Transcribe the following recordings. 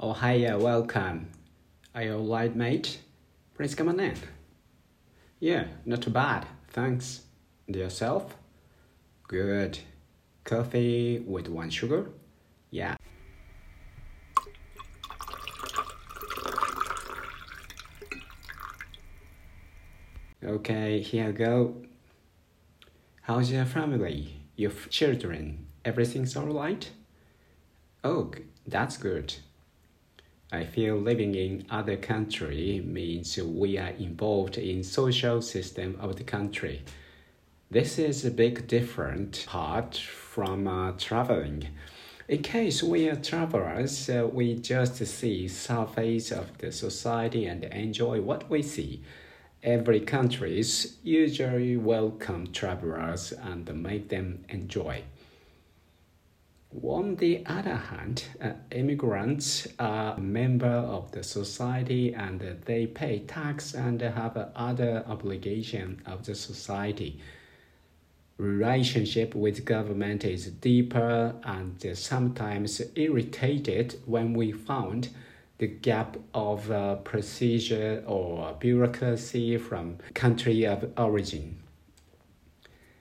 Oh, hiya, uh, welcome. Are you alright, mate? Please come on in. Yeah, not too bad, thanks. And yourself? Good. Coffee with one sugar? Yeah. Okay, here I go. How's your family? Your children? Everything's alright? Oh, that's good. I feel living in other country means we are involved in social system of the country. This is a big different part from uh, traveling. In case we are travelers, uh, we just see surface of the society and enjoy what we see. Every countries usually welcome travelers and make them enjoy. On the other hand, uh, immigrants are a member of the society and they pay tax and have other obligation of the society. Relationship with government is deeper and sometimes irritated when we found the gap of uh, procedure or bureaucracy from country of origin.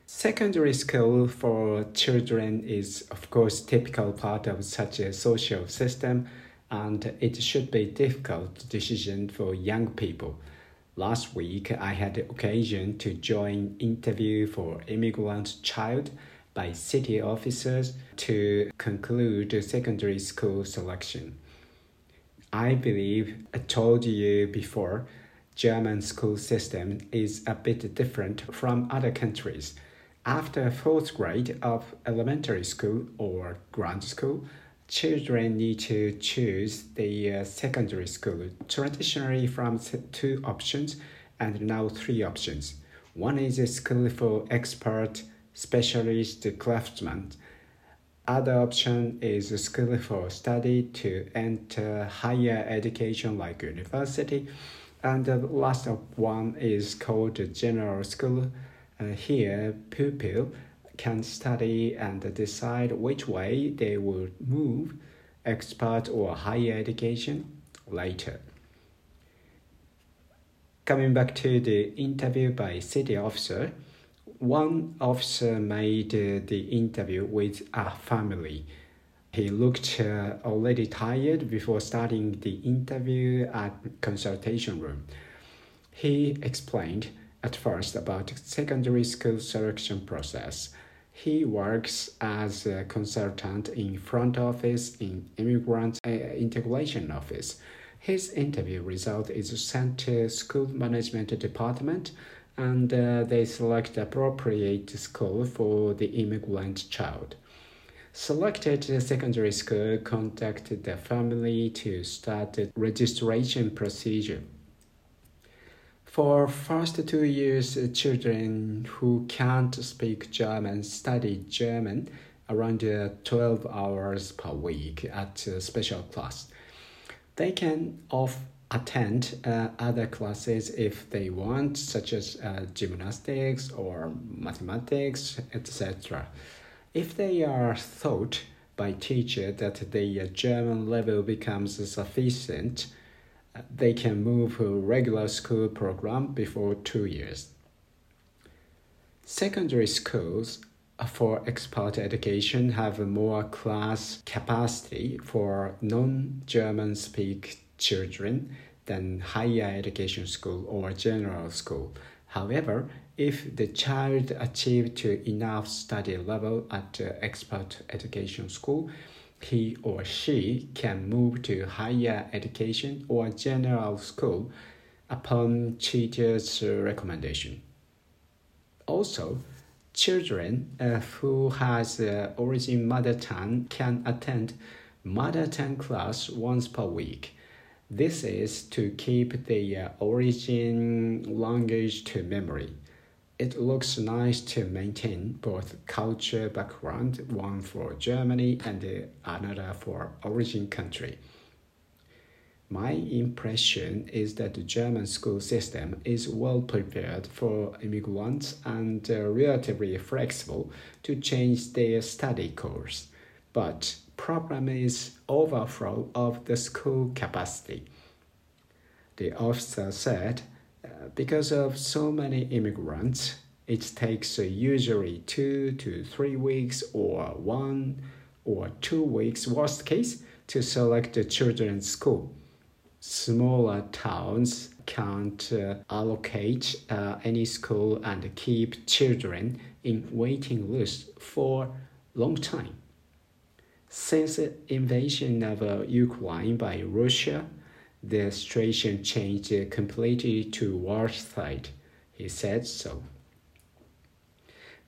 Secondary school for children is, of course, typical part of such a social system, and it should be difficult decision for young people. Last week, I had the occasion to join interview for immigrant child by city officers to conclude secondary school selection. I believe I told you before, German school system is a bit different from other countries after fourth grade of elementary school or grammar school, children need to choose the uh, secondary school, traditionally from two options and now three options. One is a school for expert, specialist craftsmen. Other option is a school for study to enter higher education like university. And the last one is called general school here, pupil can study and decide which way they will move, expert or higher education, later. Coming back to the interview by city officer, one officer made uh, the interview with a family. He looked uh, already tired before starting the interview at consultation room. He explained at first about secondary school selection process. He works as a consultant in front office in immigrant uh, integration office. His interview result is sent to school management department and uh, they select appropriate school for the immigrant child. Selected secondary school contacted the family to start the registration procedure. For first two years, children who can't speak German study German around 12 hours per week at special class. They can off attend uh, other classes if they want, such as uh, gymnastics or mathematics, etc. If they are taught by teacher that their German level becomes sufficient, they can move a regular school program before two years. Secondary schools for expert education have more class capacity for non-German speak children than higher education school or general school. However, if the child achieved to enough study level at expert education school, he or she can move to higher education or general school upon teacher's recommendation. Also, children uh, who has uh, origin mother tongue can attend mother tongue class once per week. This is to keep the uh, origin language to memory it looks nice to maintain both culture background, one for Germany and another for origin country. My impression is that the German school system is well prepared for immigrants and uh, relatively flexible to change their study course. but problem is overflow of the school capacity. The officer said, because of so many immigrants, it takes usually two to three weeks or one or two weeks, worst case, to select a children's school. Smaller towns can't uh, allocate uh, any school and keep children in waiting list for long time. Since the invasion of uh, Ukraine by Russia, the situation changed completely to worse side. He said so.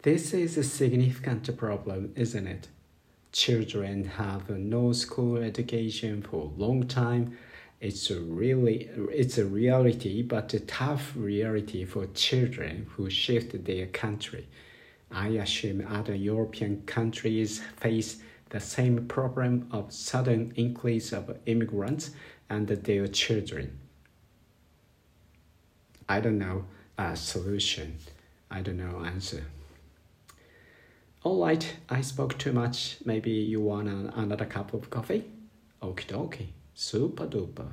This is a significant problem, isn't it? Children have no school education for a long time. It's a really it's a reality, but a tough reality for children who shift their country. I assume other European countries face the same problem of sudden increase of immigrants and their children. I don't know a solution. I don't know answer. Alright, I spoke too much. Maybe you want another cup of coffee? Okie dokie. Super duper.